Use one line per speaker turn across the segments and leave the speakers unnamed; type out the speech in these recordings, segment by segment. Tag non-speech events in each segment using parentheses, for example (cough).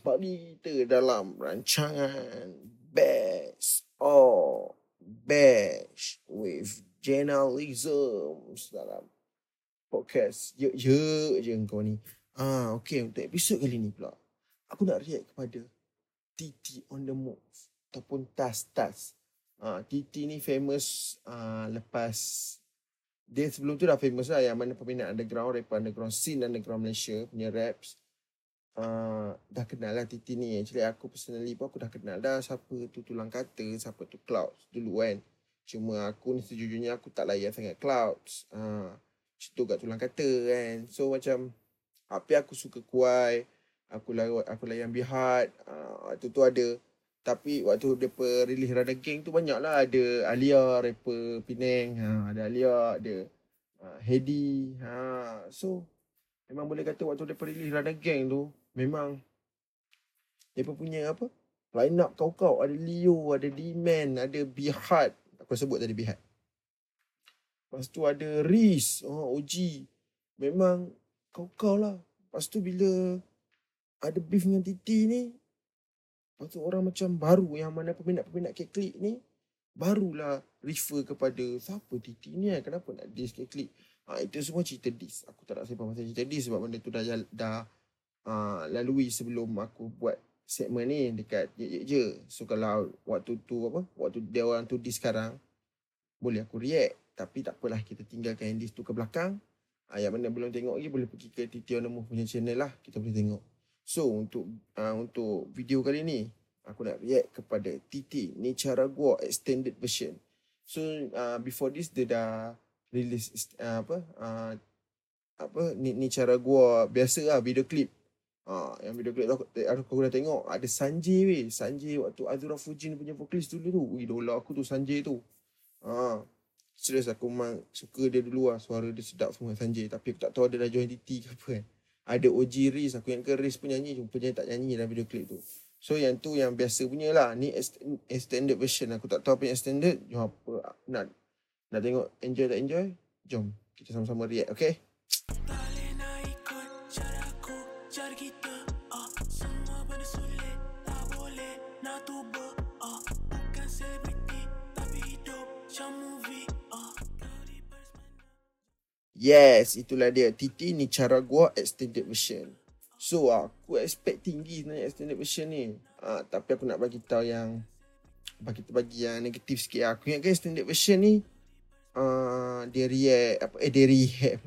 kembali kita dalam rancangan Best or Bash with Journalism dalam podcast Ye Ye je kau ni. Ah, okay, untuk episod kali ni pula. Aku nak react kepada Titi on the Move ataupun Tas Tas. Ah, Titi ni famous ah, lepas dia sebelum tu dah famous lah yang mana peminat underground, rapper underground, scene underground Malaysia punya raps uh, dah kenal lah Titi ni. Actually aku personally pun aku dah kenal dah siapa tu Tulang Kata, siapa tu Clouds dulu kan. Cuma aku ni sejujurnya aku tak layan sangat Clouds. Uh, situ kat Tulang Kata kan. So macam apa aku suka Kuai, aku layan, aku layan Bihat, uh, waktu tu ada tapi waktu dia release Rada Gang tu banyak lah ada Alia rapper Penang, ha, ada Alia, ada uh, Hedy. Ha. So memang boleh kata waktu dia release Rada Gang tu memang dia punya apa line up kau-kau ada Leo ada D-Man ada Bihat. Aku sebut tadi Bihat. Lepas tu ada Riz oh, OG memang kau-kau lah. Lepas tu bila ada beef dengan Titi ni lepas tu orang macam baru yang mana peminat-peminat keklik ni barulah refer kepada siapa Titi ni kan kenapa nak diss keklik ha, itu semua cerita diss aku tak nak sebab pasal cerita diss sebab benda tu dah, dah uh, lalui sebelum aku buat segmen ni dekat je, je, je. So kalau waktu tu apa, waktu dia orang tu di sekarang, boleh aku react. Tapi tak apalah, kita tinggalkan yang tu ke belakang. Uh, yang mana belum tengok lagi, boleh pergi ke Titi On The punya channel lah. Kita boleh tengok. So untuk uh, untuk video kali ni, aku nak react kepada Titi Ni cara gua extended version. So uh, before this, dia dah release uh, apa, uh, apa ni, ni cara gua biasa lah video clip Ha, yang video klip tu aku, aku dah tengok ada Sanjay weh. Sanjay waktu Azura Fujin punya vocalist dulu tu. Idola aku tu Sanjay tu. Ha, serius aku memang suka dia dulu lah. Suara dia sedap semua Sanjay. Tapi aku tak tahu ada dah join TT ke apa kan. Ada OG Riz. Aku yang ke Riz pun nyanyi. Cuma penyanyi tak nyanyi dalam video klip tu. So yang tu yang biasa punya lah. Ni extended version. Aku tak tahu apa yang extended. Jom apa. Nak, nak tengok enjoy tak enjoy? Jom. Kita sama-sama react. Okay? Yes, itulah dia. TT ni cara gua extended version. So, aku expect tinggi sebenarnya extended version ni. Uh, tapi aku nak bagi tahu yang bagi bagi yang negatif sikit. Aku ingat kan extended version ni uh, dia react apa eh dia react.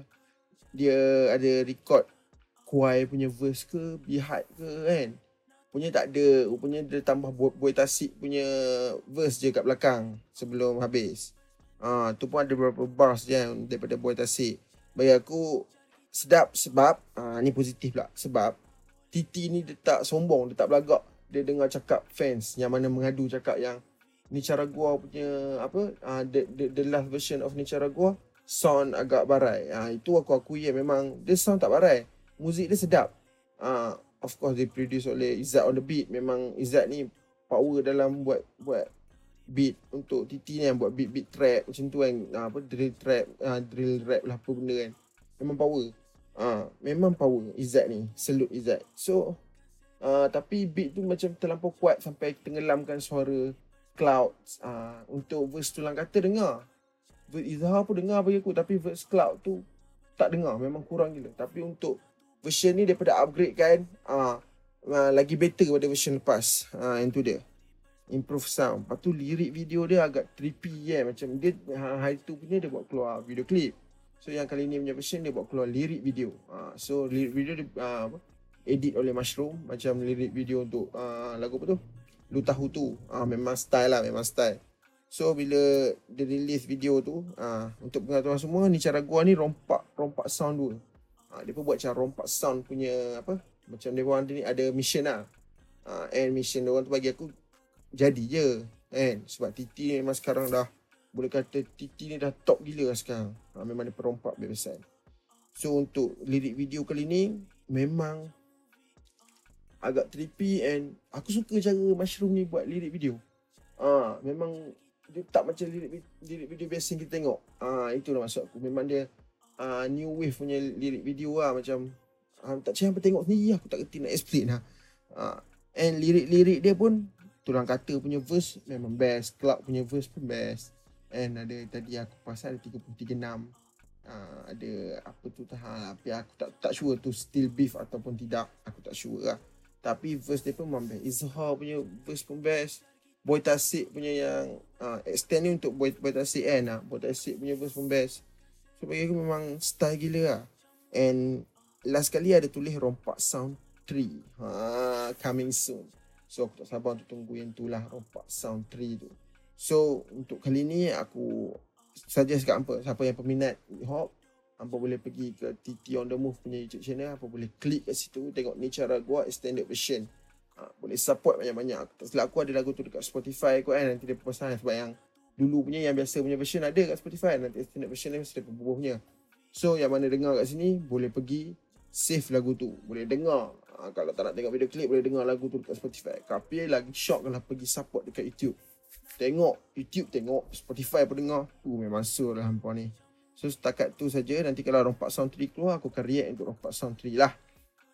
Dia ada record Kuai punya verse ke Bihat ke kan. Punya tak ada. Punya dia tambah Boy, boy Tasik punya verse je kat belakang sebelum habis. Ah, tu pun ada beberapa bars je kan daripada Boy Tasik. Bagi aku sedap sebab ah ni positif lah sebab Titi ni dia tak sombong, dia tak belagak. Dia dengar cakap fans yang mana mengadu cakap yang ni cara gua punya apa ah the, the, the last version of ni cara gua sound agak barai. Ah itu aku akui ya memang dia sound tak barai. Muzik dia sedap. Ah of course dia produce oleh Izzat on the beat. Memang Izzat ni power dalam buat buat beat untuk Titi ni yang buat beat beat trap macam tu kan uh, apa drill trap uh, drill rap lah apa benda kan memang power ah uh, memang power Izzat ni salute Izzat so uh, tapi beat tu macam terlampau kuat sampai tenggelamkan suara clouds uh, untuk verse tulang kata dengar verse Izhar pun dengar bagi aku tapi verse cloud tu tak dengar memang kurang gila tapi untuk version ni daripada upgrade kan uh, uh, lagi better pada version lepas uh, yang tu dia improve sound. Lepas tu lirik video dia agak trippy kan. Macam dia hari tu punya dia buat keluar video clip. So yang kali ni punya version dia buat keluar lirik video. Uh, so lirik video dia uh, edit oleh Mushroom. Macam lirik video untuk uh, lagu apa tu? Lu tahu tu. Uh, memang style lah, memang style. So bila dia release video tu, uh, untuk pengetahuan semua ni cara gua ni rompak rompak sound dulu. Uh, dia pun buat cara rompak sound punya apa? Macam dia orang ni ada mission lah. Uh, and mission dia orang tu bagi aku jadi je. Kan? Sebab Titi ni memang sekarang dah boleh kata Titi ni dah top gila lah sekarang. Uh, memang dia perompak bebasan. So untuk lirik video kali ni memang agak trippy and aku suka cara Mushroom ni buat lirik video. Ah, uh, memang dia tak macam lirik, lirik video biasa yang kita tengok. Ah, uh, itulah maksud aku. Memang dia uh, new wave punya lirik video lah macam uh, tak macam apa tengok sendiri aku tak kerti nak explain lah. Uh, and lirik-lirik dia pun tulang kata punya verse memang best, club punya verse pun best. And ada tadi aku pasal ada 33 6. Uh, ada apa tu tahap tapi aku tak tak sure tu still beef ataupun tidak aku tak sure lah tapi verse dia pun memang best Izhar punya verse pun best Boy Tasik punya yang uh, extend ni untuk Boy, Boy Tasik kan lah. Boy Tasik punya verse pun best So bagi aku memang style gila lah. And last kali ada tulis rompak sound 3. Ha, coming soon. So aku tak sabar untuk tunggu yang tu lah rompak sound 3 tu. So untuk kali ni aku suggest kat hampa siapa yang peminat hip hop hampa boleh pergi ke TT on the move punya YouTube channel hampa boleh klik kat situ tengok ni cara gua extended version. Ha, boleh support banyak-banyak. Tak silap aku ada lagu tu dekat Spotify kot kan nanti dia pasal sebab yang dulu punya yang biasa punya version ada kat Spotify. Nanti extended version ni mesti ada punya so yang mana dengar kat sini boleh pergi save lagu tu. Boleh dengar. Ha, kalau tak nak tengok video klip boleh dengar lagu tu dekat Spotify. Tapi lagi shock kalau pergi support dekat YouTube. Tengok YouTube tengok Spotify pun dengar. Uh, memang sur lah hampa ni so setakat tu saja nanti kalau rompak sound 3 keluar aku akan react untuk rompak sound 3 lah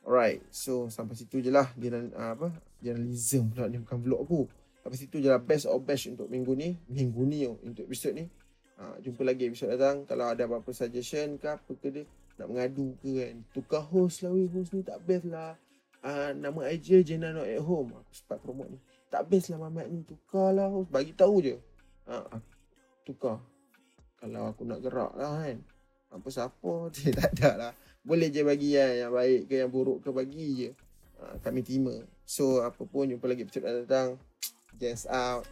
alright so sampai situ je lah dia uh, apa journalism pula ni bukan vlog aku Lepas itu je lah best of best untuk minggu ni. Minggu ni oh, untuk episod ni. Ha, jumpa lagi episod datang. Kalau ada apa-apa suggestion ke apa ke dia. Nak mengadu ke kan. Tukar host lah weh. Host ni tak best lah. Ha, nama IG Jenna not at home. Aku sempat promote ni. Tak best lah Mamat ni. Tukar lah host. Bagi tahu je. Ha, tukar. Kalau aku nak gerak lah kan. Apa siapa. (laughs) tak ada lah. Boleh je bagi yang, yang baik ke yang buruk ke bagi je. Ha, kami terima. So apa pun jumpa lagi episod datang. Guess out.